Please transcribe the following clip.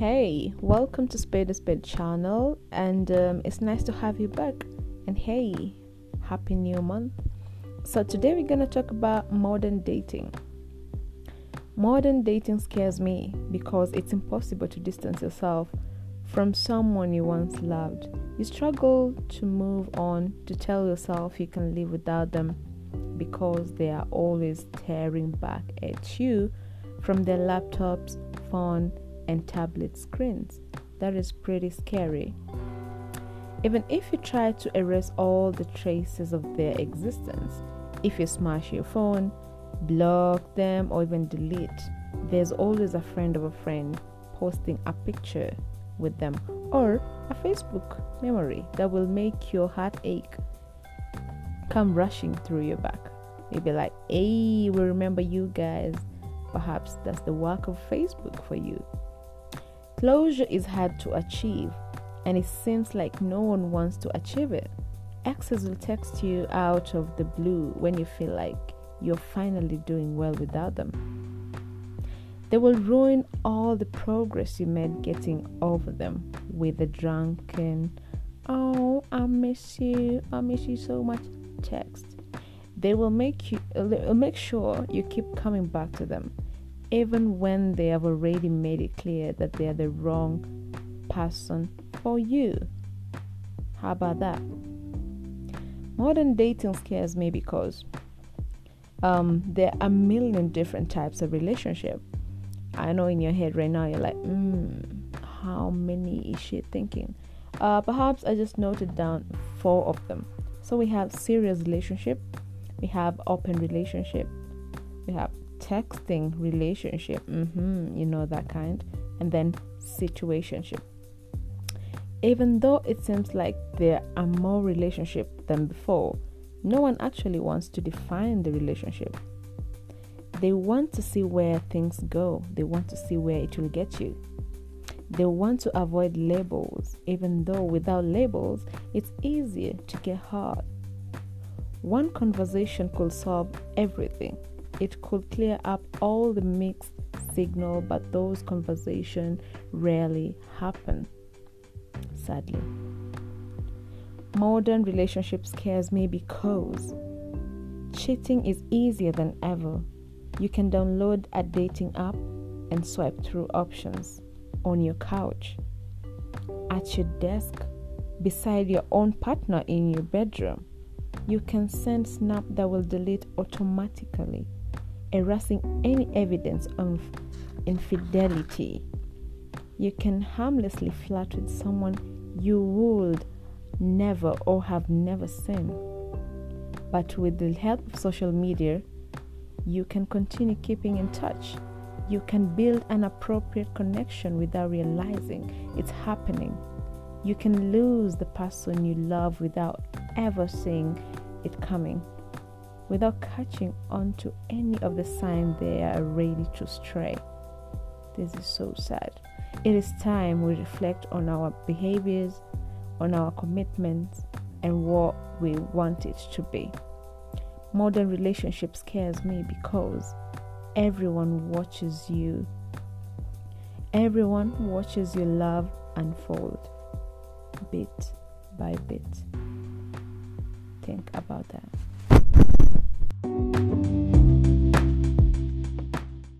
Hey, welcome to Spade a Spade channel, and um, it's nice to have you back. And hey, happy new month. So, today we're gonna talk about modern dating. Modern dating scares me because it's impossible to distance yourself from someone you once loved. You struggle to move on, to tell yourself you can live without them because they are always staring back at you from their laptops, phone, and tablet screens. That is pretty scary. Even if you try to erase all the traces of their existence, if you smash your phone, block them, or even delete, there's always a friend of a friend posting a picture with them or a Facebook memory that will make your heart ache come rushing through your back. You'll be like, hey, we remember you guys. Perhaps that's the work of Facebook for you. Closure is hard to achieve, and it seems like no one wants to achieve it. Exes will text you out of the blue when you feel like you're finally doing well without them. They will ruin all the progress you made getting over them with a drunken, oh, I miss you, I miss you so much text. They will make you uh, make sure you keep coming back to them even when they have already made it clear that they are the wrong person for you. How about that? Modern dating scares me because um, there are a million different types of relationship. I know in your head right now you're like, hmm, how many is she thinking? Uh, perhaps I just noted down four of them. So we have serious relationship, we have open relationship, we have texting relationship, mm-hmm, you know that kind, and then situationship. Even though it seems like there are more relationship than before, no one actually wants to define the relationship. They want to see where things go. They want to see where it will get you. They want to avoid labels, even though without labels, it's easier to get hurt. One conversation could solve everything it could clear up all the mixed signal, but those conversations rarely happen, sadly. Modern relationship scares me because cheating is easier than ever. You can download a dating app and swipe through options on your couch, at your desk, beside your own partner in your bedroom. You can send snap that will delete automatically erasing any evidence of infidelity. You can harmlessly flirt with someone you would never or have never seen. But with the help of social media, you can continue keeping in touch. You can build an appropriate connection without realizing it's happening. You can lose the person you love without ever seeing it coming without catching on to any of the signs they are ready to stray. This is so sad. It is time we reflect on our behaviors, on our commitments, and what we want it to be. Modern relationship scares me because everyone watches you. Everyone watches your love unfold bit by bit. Think about that.